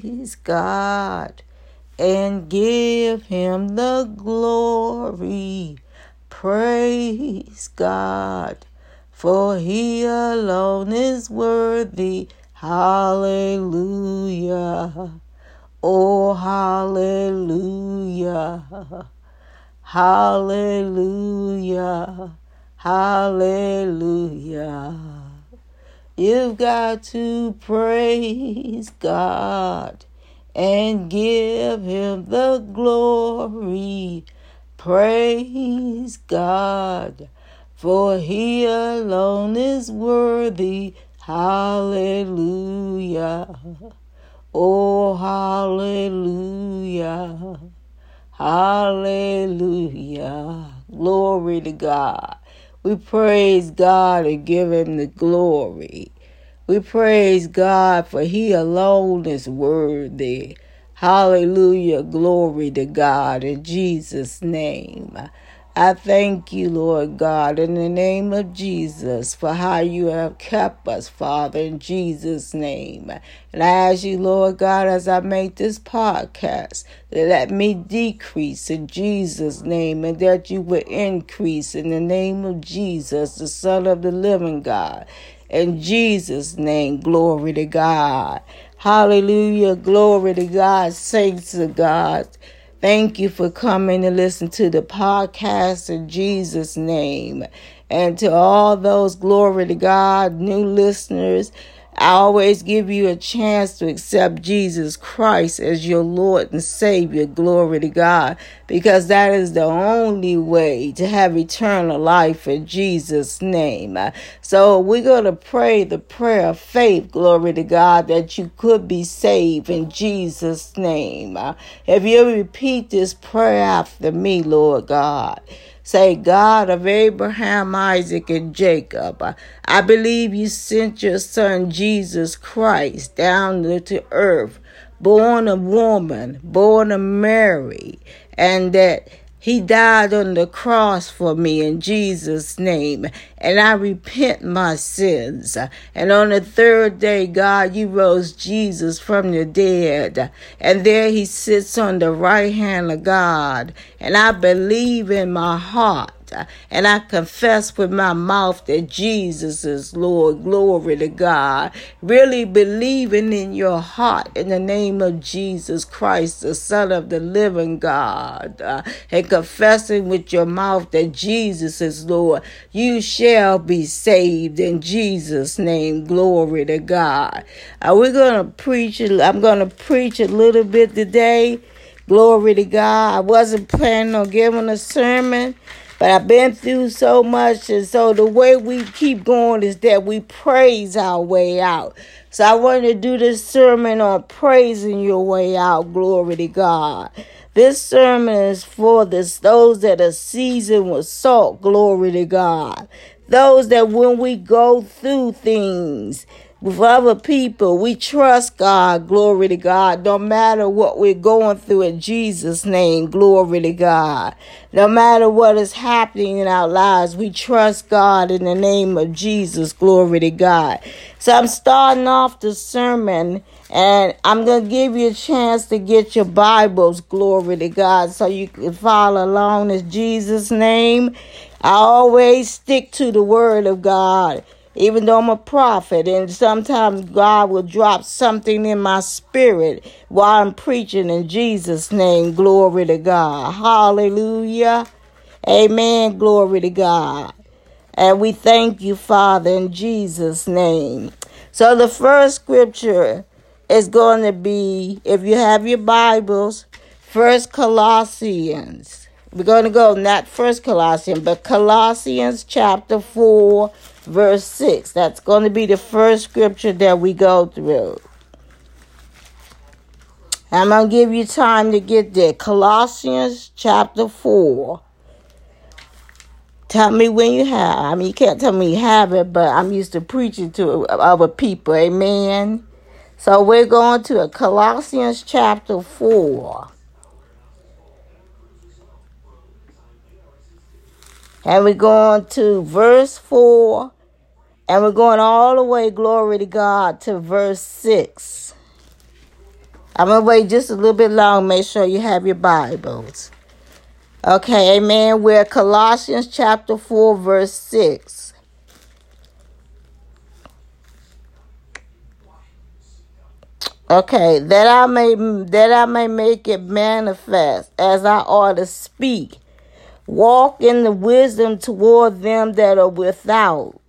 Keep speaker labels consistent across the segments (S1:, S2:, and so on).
S1: praise God and give him the glory. Praise God, for he alone is worthy. Hallelujah. Oh, hallelujah. Hallelujah. Hallelujah. You've got to praise God and give him the glory. Praise God, for he alone is worthy. Hallelujah. Oh, hallelujah. Hallelujah. Glory to God. We praise God and give him the glory. We praise God for he alone is worthy. Hallelujah. Glory to God in Jesus' name. I thank you, Lord God, in the name of Jesus, for how you have kept us, Father, in Jesus' name. And I ask you, Lord God, as I make this podcast, that let me decrease in Jesus' name and that you will increase in the name of Jesus, the Son of the living God. In Jesus' name, glory to God. Hallelujah. Glory to God. Saints of God. Thank you for coming to listen to the podcast in Jesus' name. And to all those, glory to God, new listeners, I always give you a chance to accept Jesus Christ as your Lord and Savior. Glory to God. Because that is the only way to have eternal life in Jesus' name. So we're going to pray the prayer of faith. Glory to God that you could be saved in Jesus' name. If you repeat this prayer after me, Lord God. Say, God of Abraham, Isaac, and Jacob, I believe you sent your son Jesus Christ down to earth, born of woman, born of Mary, and that he died on the cross for me in Jesus' name, and I repent my sins. And on the third day, God, you rose Jesus from the dead, and there he sits on the right hand of God. And I believe in my heart and I confess with my mouth that Jesus is Lord. Glory to God. Really believing in your heart in the name of Jesus Christ, the Son of the living God, uh, and confessing with your mouth that Jesus is Lord, you shall be saved in Jesus' name. Glory to God. Uh, we're going to preach, I'm going to preach a little bit today. Glory to God. I wasn't planning on giving a sermon. But I've been through so much, and so the way we keep going is that we praise our way out. So I want to do this sermon on praising your way out. Glory to God. This sermon is for this, those that are seasoned with salt. Glory to God. Those that when we go through things, with other people. We trust God. Glory to God. No matter what we're going through in Jesus' name. Glory to God. No matter what is happening in our lives, we trust God in the name of Jesus. Glory to God. So I'm starting off the sermon and I'm going to give you a chance to get your Bibles. Glory to God. So you can follow along in Jesus' name. I always stick to the word of God even though I'm a prophet, and sometimes God will drop something in my spirit while I'm preaching in Jesus' name. Glory to God. Hallelujah. Amen. Glory to God. And we thank you, Father, in Jesus' name. So the first scripture is going to be, if you have your Bibles, First Colossians. We're going to go not First Colossians, but Colossians chapter 4 verse 6. That's going to be the first scripture that we go through. I'm going to give you time to get there. Colossians chapter 4. Tell me when you have. I mean, you can't tell me you have it, but I'm used to preaching to other people. Amen. So we're going to Colossians chapter 4. And we're going to verse 4 and we're going all the way, glory to God, to verse 6. I'm going to wait just a little bit long. Make sure you have your Bibles. Okay, amen. We're Colossians chapter 4, verse 6. Okay, that I may that I may make it manifest as I ought to speak. Walk in the wisdom toward them that are without,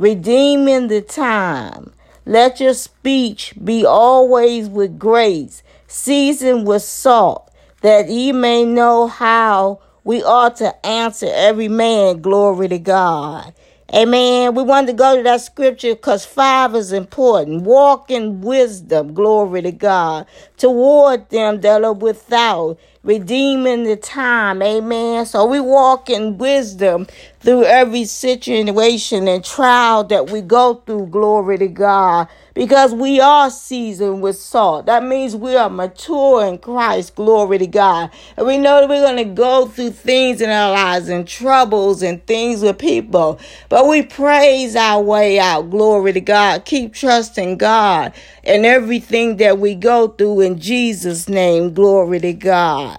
S1: redeeming the time. Let your speech be always with grace, seasoned with salt, that ye may know how we ought to answer every man. Glory to God. Amen. We wanted to go to that scripture because five is important. Walk in wisdom, glory to God, toward them that are without, redeeming the time. Amen. So we walk in wisdom through every situation and trial that we go through, glory to God because we are seasoned with salt. That means we are mature in Christ. Glory to God. And we know that we're going to go through things in our lives and troubles and things with people. But we praise our way out. Glory to God. Keep trusting God in everything that we go through in Jesus' name. Glory to God.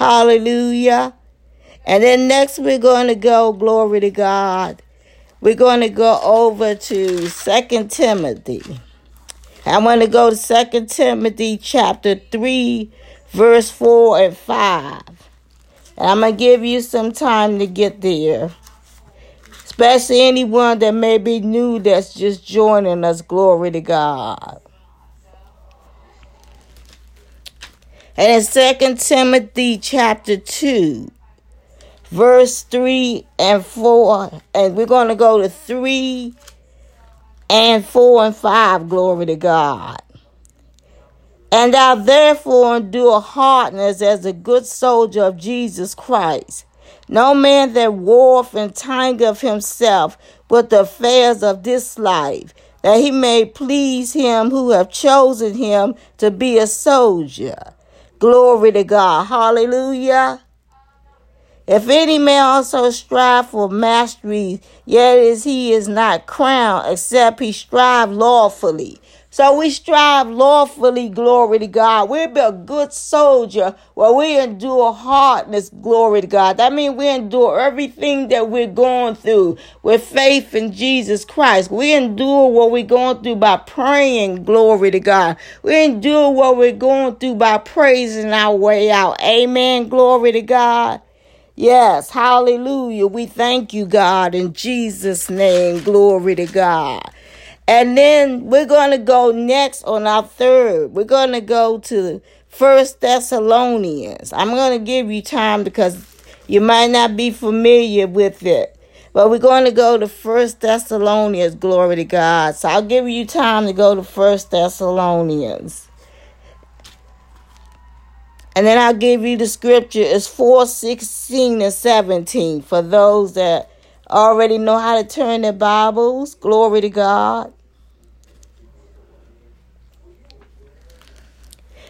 S1: Hallelujah. And then next we're going to go, glory to God. We're going to go over to Second Timothy. I want to go to Second Timothy chapter 3, verse 4 and 5. And I'm going to give you some time to get there. Especially anyone that may be new that's just joining us. Glory to God. And in Second Timothy chapter 2, verse 3 and 4, and we're going to go to 3 and 4 and 5. Glory to God. And thou therefore endure hardness as a good soldier of Jesus Christ. No man that warreth entangleth himself with the affairs of this life, that he may please him who have chosen him to be a soldier. Glory to God. Hallelujah. If any man also strive for mastery, yet is he is not crowned, except he strive lawfully. So we strive lawfully, glory to God. we be a good soldier where we endure hardness, glory to God. That means we endure everything that we're going through with faith in Jesus Christ. We endure what we're going through by praying, glory to God. We endure what we're going through by praising our way out. Amen, glory to God. Yes, hallelujah. We thank you, God, in Jesus' name. Glory to God. And then we're going to go next on our third. We're going to go to First Thessalonians. I'm going to give you time because you might not be familiar with it. But we're going to go to First Thessalonians. Glory to God. So I'll give you time to go to First Thessalonians. And then I'll give you the scripture. It's 4 16 and 17 for those that already know how to turn their Bibles. Glory to God.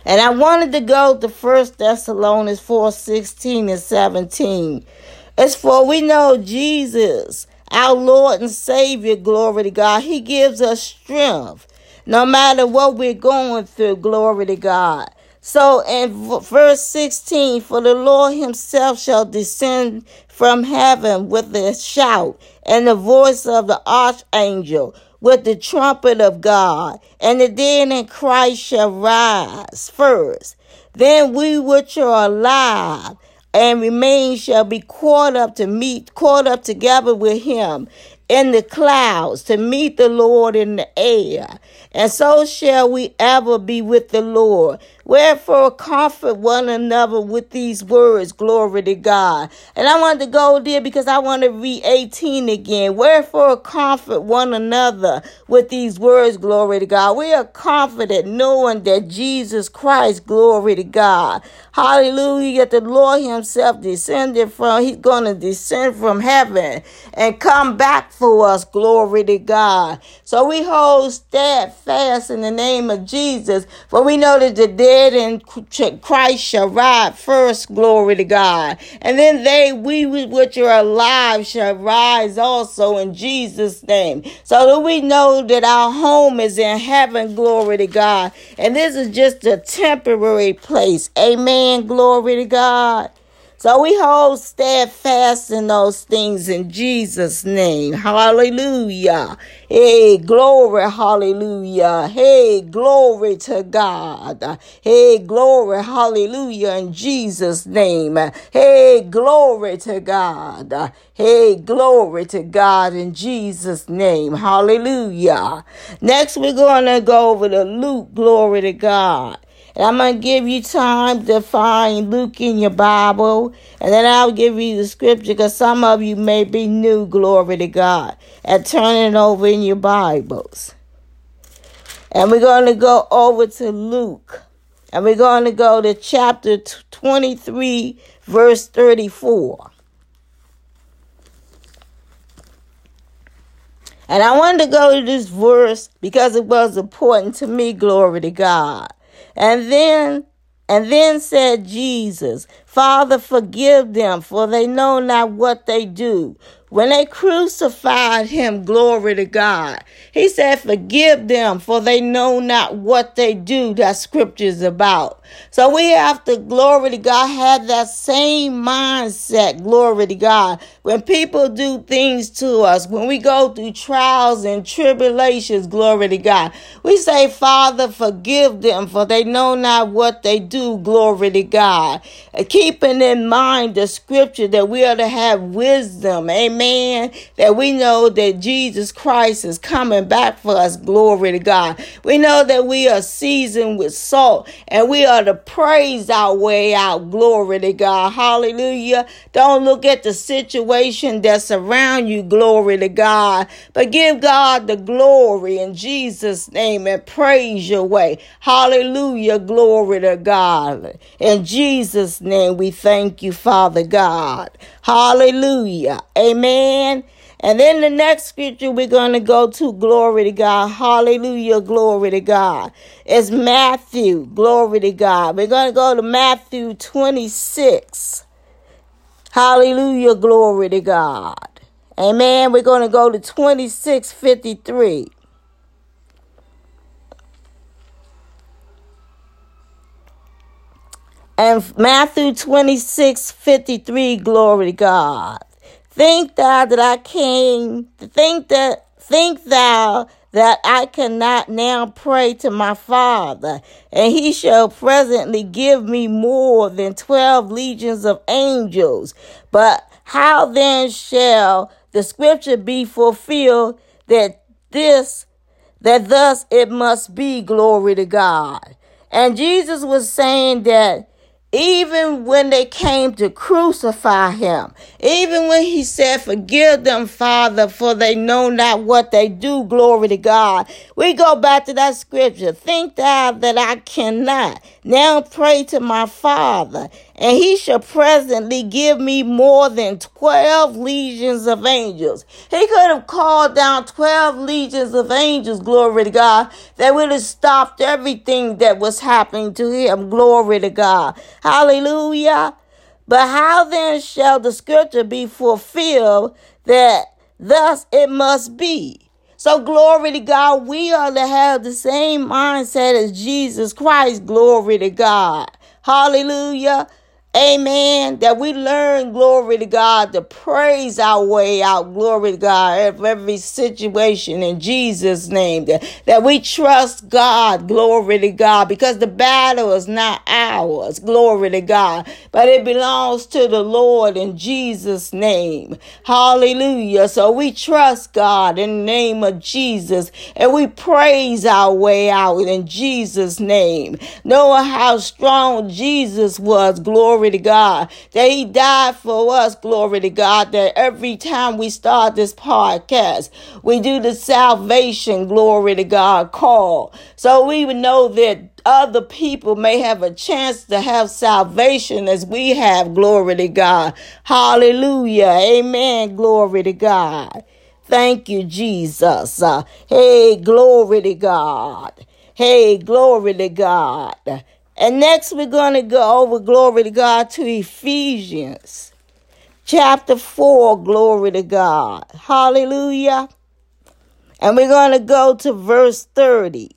S1: And I wanted to go to 1 Thessalonians 4 16 and 17. It's for we know Jesus, our Lord and Savior, glory to God. He gives us strength no matter what we're going through, glory to God. So in verse 16, for the Lord himself shall descend from heaven with a shout and the voice of the archangel with the trumpet of God, and the dead in Christ shall rise first. Then we which are alive and remain shall be caught up to meet, caught up together with him in the clouds to meet the Lord in the air. And so shall we ever be with the Lord. Wherefore, comfort one another with these words. Glory to God. And I wanted to go there because I want to read 18 again. Wherefore, comfort one another with these words. Glory to God. We are confident knowing that Jesus Christ, glory to God. Hallelujah. That the Lord Himself descended from, He's going to descend from heaven and come back for us. Glory to God. So we hold steadfast in the name of Jesus. For we know that the dead in Christ shall rise first, glory to God. And then they, we which are alive, shall rise also in Jesus' name. So that we know that our home is in heaven, glory to God. And this is just a temporary place. Amen, glory to God. So we hold steadfast in those things in Jesus' name. Hallelujah. Hey, glory, hallelujah. Hey, glory to God. Hey, glory, hallelujah, in Jesus' name. Hey, glory to God. Hey, glory to God in Jesus' name. Hallelujah. Next, we're going to go over to Luke, glory to God. And I'm going to give you time to find Luke in your Bible. And then I'll give you the scripture because some of you may be new, glory to God, and turn it over in your Bibles. And we're going to go over to Luke. And we're going to go to chapter 23, verse 34. And I wanted to go to this verse because it was important to me, glory to God. And then and then said Jesus, Father, forgive them, for they know not what they do. When they crucified him, glory to God, he said, Forgive them, for they know not what they do. That scripture is about. So we have to, glory to God, have that same mindset, glory to God. When people do things to us, when we go through trials and tribulations, glory to God, we say, Father, forgive them, for they know not what they do, glory to God. Keeping in mind the scripture that we are to have wisdom, amen, that we know that Jesus Christ is coming back for us, glory to God. We know that we are seasoned with salt and we are to praise our way out. Glory to God. Hallelujah. Don't look at the situation that's around you. Glory to God. But give God the glory in Jesus' name and praise your way. Hallelujah. Glory to God. In Jesus' name, we thank you, Father God. Hallelujah. Amen. And then the next scripture we're going to go to, glory to God, hallelujah, glory to God, It's Matthew, glory to God. We're going to go to Matthew 26, hallelujah, glory to God. Amen. We're going to go to 2653. And Matthew 26 53, glory to God. Think thou that I came, think that, think thou that I cannot now pray to my Father, and he shall presently give me more than twelve legions of angels. But how then shall the scripture be fulfilled that this, that thus it must be glory to God? And Jesus was saying that even when they came to crucify him, even when he said, Forgive them, Father, for they know not what they do, glory to God. We go back to that scripture. Think thou that I cannot now pray to my Father, and he shall presently give me more than 12 legions of angels. He could have called down 12 legions of angels, glory to God, that would have stopped everything that was happening to him, glory to God. Hallelujah. But how then shall the scripture be fulfilled that thus it must be? So, glory to God, we are to have the same mindset as Jesus Christ. Glory to God. Hallelujah. Amen. That we learn, glory to God, to praise our way out, glory to God, of every situation in Jesus' name. That, that we trust God, glory to God, because the battle is not ours, glory to God, but it belongs to the Lord in Jesus' name. Hallelujah. So we trust God in the name of Jesus and we praise our way out in Jesus' name. Knowing how strong Jesus was, glory glory to God, that He died for us, glory to God, that every time we start this podcast, we do the salvation, glory to God, call. So we would know that other people may have a chance to have salvation as we have, glory to God. Hallelujah. Amen. Glory to God. thank you, Jesus. Uh, hey, glory to God. Hey, glory to God. And next, we're going to go over, glory to God, to Ephesians chapter 4, glory to God. Hallelujah. And we're going to go to verse 30.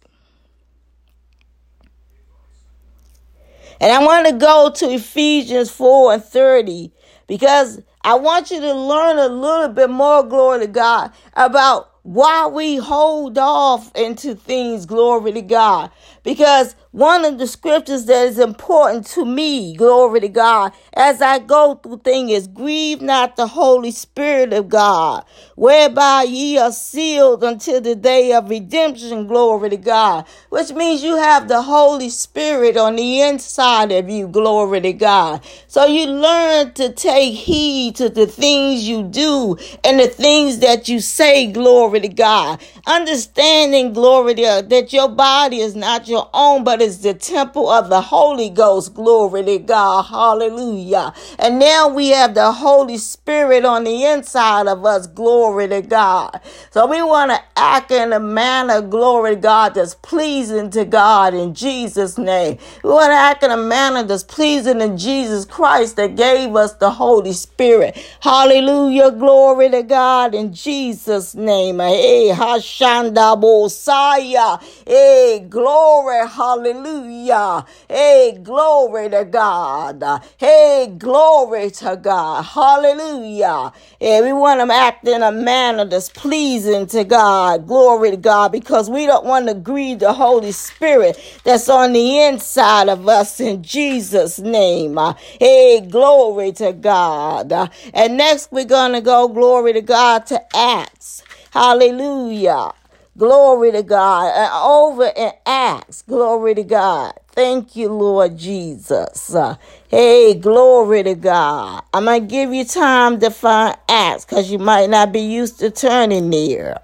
S1: And I want to go to Ephesians 4 and 30 because I want you to learn a little bit more, glory to God, about why we hold off into things, glory to God. Because one of the scriptures that is important to me, glory to God, as I go through things is grieve not the Holy Spirit of God, whereby ye are sealed until the day of redemption, glory to God. Which means you have the Holy Spirit on the inside of you, glory to God. So you learn to take heed to the things you do and the things that you say, glory to God. Understanding, glory to God, that your body is not your own, but it's the temple of the Holy Ghost. Glory to God. Hallelujah. And now we have the Holy Spirit on the inside of us. Glory to God. So we want to act in a manner, glory to God, that's pleasing to God in Jesus' name. We want to act in a manner that's pleasing to Jesus Christ that gave us the Holy Spirit. Hallelujah. Glory to God in Jesus' name. Hey, Hashanda Bosaya. Hey, glory glory. Hallelujah. Hey, glory to God. Hey, glory to God. Hallelujah. Yeah, we want to act in a manner that's pleasing to God. Glory to God because we don't want to grieve the Holy Spirit that's on the inside of us in Jesus' name. Hey, glory to God. And next we're going to go, glory to God, to Acts. Hallelujah. Glory to God. And over in Acts. Glory to God. Thank you, Lord Jesus. Uh, hey, glory to God. I'm going to give you time to find Acts because you might not be used to turning there.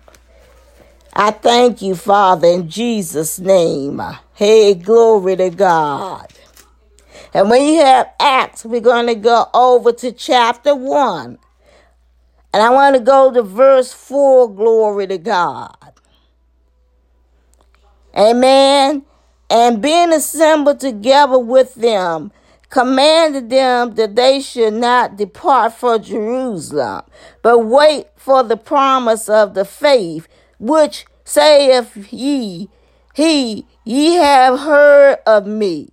S1: I thank you, Father, in Jesus' name. Hey, glory to God. And when you have Acts, we're going to go over to chapter 1. And I want to go to verse 4, glory to God. Amen. And being assembled together with them, commanded them that they should not depart from Jerusalem, but wait for the promise of the faith, which saith ye, he, ye have heard of me.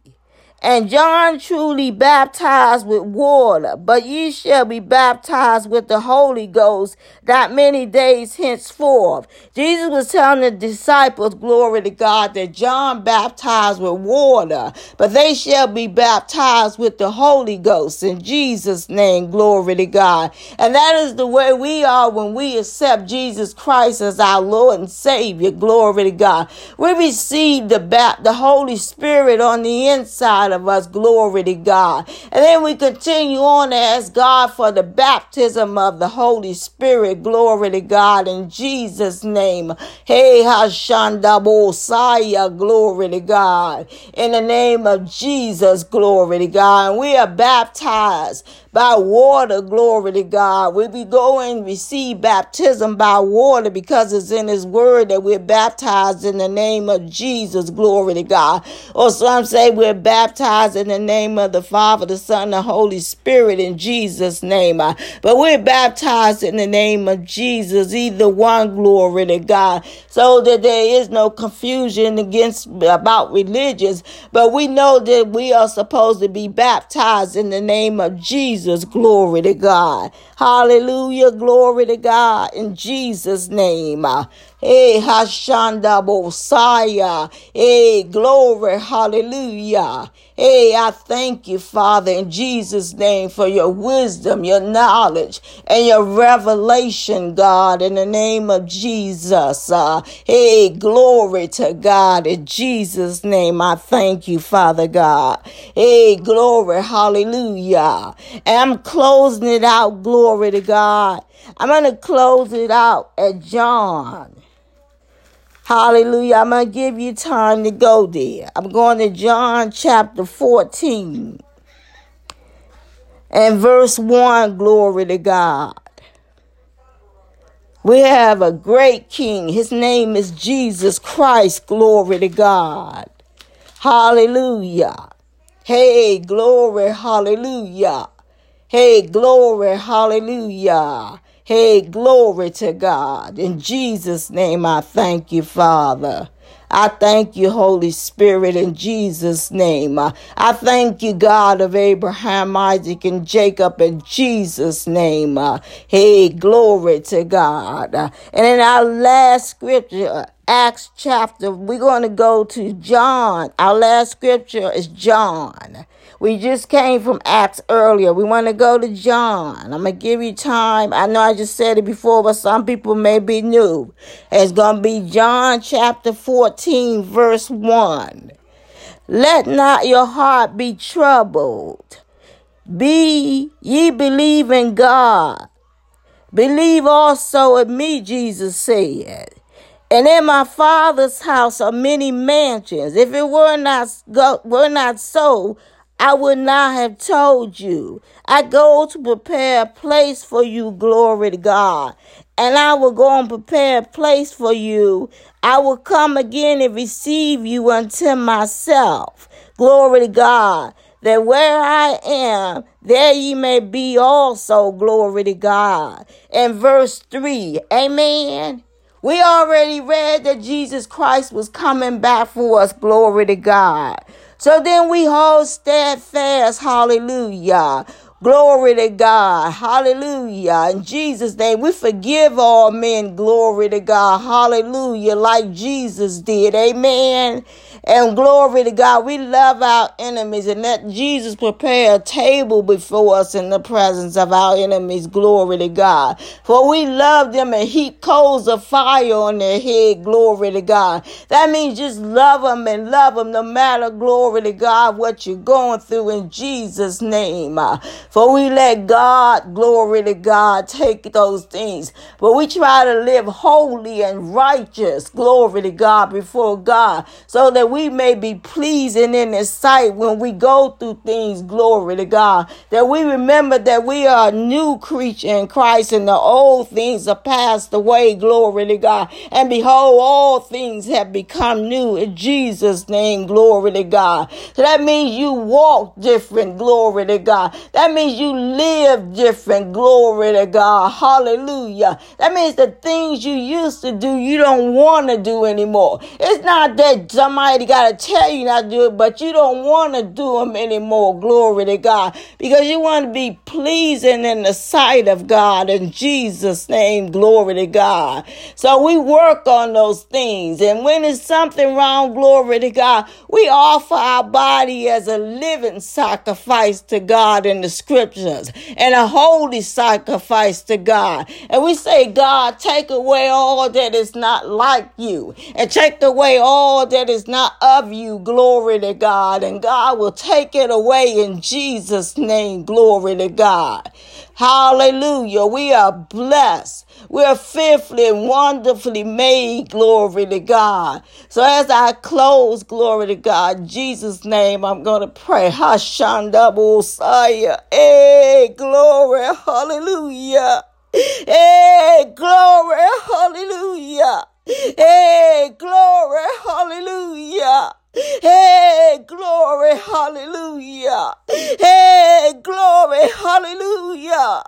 S1: And John truly baptized with water, but ye shall be baptized with the Holy Ghost not many days henceforth. Jesus was telling the disciples, glory to God, that John baptized with water, but they shall be baptized with the Holy Ghost in Jesus' name, glory to God. And that is the way we are when we accept Jesus Christ as our Lord and Savior, glory to God. We receive the, the Holy Spirit on the inside of us. Glory to God. And then we continue on to ask God for the baptism of the Holy Spirit. Glory to God in Jesus' name. Hey, Hashanda Bosaya. Glory to God. In the name of Jesus, glory to God. And we are baptized by water, glory to God. We be going receive baptism by water because it's in his word that we're baptized in the name of Jesus, glory to God. Or some say we're baptized in the name of the Father, the Son, the Holy Spirit in Jesus' name. Uh, but we're baptized in the name of Jesus, either one, glory to God, so that there is no confusion against about religions. But we know that we are supposed to be baptized in the name of Jesus. Jesus. Glory to God. Hallelujah. Glory to God in Jesus' name. Hey, Hashanda Bosaya. Hey, glory. Hallelujah. Hey, I thank you, Father, in Jesus' name for your wisdom, your knowledge, and your revelation, God, in the name of Jesus. Uh, hey, glory to God in Jesus' name. I thank you, Father God. Hey, glory. Hallelujah. And I'm closing it out. Glory to God. I'm going to close it out at John. Hallelujah. I'm going to give you time to go there. I'm going to John chapter 14 and verse 1. Glory to God. We have a great king. His name is Jesus Christ. Glory to God. Hallelujah. Hey, glory. Hallelujah. Hey, glory. Hallelujah. Hey, glory to God. In Jesus' name, I thank you, Father. I thank you, Holy Spirit, in Jesus' name. I thank you, God of Abraham, Isaac, and Jacob, in Jesus' name. Hey, glory to God. And in our last scripture, Acts chapter, we're going to go to John. Our last scripture is John. We just came from Acts earlier. We want to go to John. I'm going to give you time. I know I just said it before, but some people may be new. It's going to be John chapter 14, verse 1. Let not your heart be troubled. Be ye believe in God. Believe also in me, Jesus said. And in my father's house are many mansions. If it were not were not so, I would not have told you. I go to prepare a place for you, glory to God. And I will go and prepare a place for you. I will come again and receive you unto myself. Glory to God. That where I am, there ye may be also. Glory to God. And verse 3. Amen. We already read that Jesus Christ was coming back for us. Glory to God. So then we hold steadfast. Hallelujah. Glory to God. Hallelujah. In Jesus' name, we forgive all men. Glory to God. Hallelujah. Like Jesus did. Amen. And glory to God, we love our enemies and let Jesus prepare a table before us in the presence of our enemies. Glory to God. For we love them and heap coals of fire on their head. Glory to God. That means just love them and love them no matter, glory to God, what you're going through in Jesus' name. For we let God, glory to God, take those things. But we try to live holy and righteous, glory to God, before God, so that we may be pleasing in His sight when we go through things. Glory to God. That we remember that we are a new creature in Christ and the old things are passed away. Glory to God. And behold, all things have become new in Jesus' name. Glory to God. So that means you walk different. Glory to God. That means you live different. Glory to God. Hallelujah. That means the things you used to do, you don't want to do anymore. It's not that somebody got to tell you not to do it, but you don't want to do them anymore. Glory to God. Because you want to be pleasing in the sight of God in Jesus' name. Glory to God. So we work on those things. And when there's something wrong, glory to God, we offer our body as a living sacrifice to God in the scriptures and a holy sacrifice to God. And we say, God, take away all that is not like you and take away all that is not of you. Glory to God. And God will take it away in Jesus' name. Glory to God. Hallelujah. We are blessed. We are fearfully and wonderfully made. Glory to God. So as I close, glory to God, Jesus' name, I'm going to pray. Hashanda Bosaya. Hey, glory. Hallelujah. Hey, glory. Hallelujah. Hey, glory, hallelujah. Hey, glory, hallelujah. Hey, glory, hallelujah.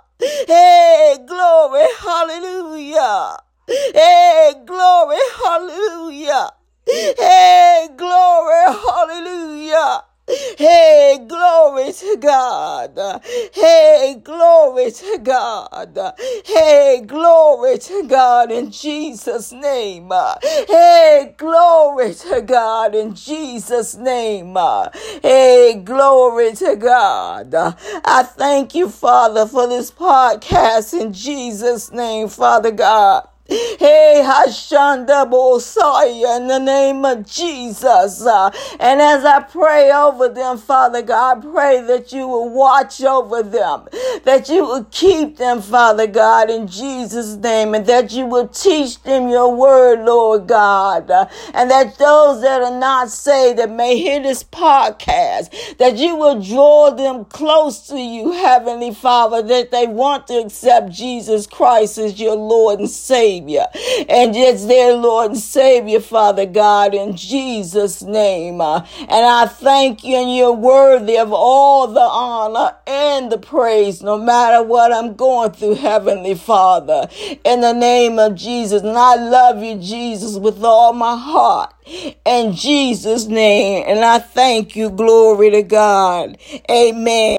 S1: Hey, glory, hallelujah. Hey, glory, hallelujah. Hey, glory, hallelujah. Hey, glory to God. Hey, glory to God. Hey, glory to God in Jesus' name. Hey, glory to God in Jesus' name. Hey, glory to God. I thank you, Father, for this podcast in Jesus' name, Father God. Hey, Hashanda Bosaya, in the name of Jesus. Uh, and as I pray over them, Father God, I pray that you will watch over them, that you will keep them, Father God, in Jesus' name, and that you will teach them your word, Lord God, uh, and that those that are not saved that may hear this podcast, that you will draw them close to you, Heavenly Father, that they want to accept Jesus Christ as your Lord and Savior. And it's their Lord and Savior, Father God, in Jesus' name. Uh, and I thank you, and you're worthy of all the honor and the praise, no matter what I'm going through, Heavenly Father, in the name of Jesus. And I love you, Jesus, with all my heart. In Jesus' name. And I thank you. Glory to God. Amen.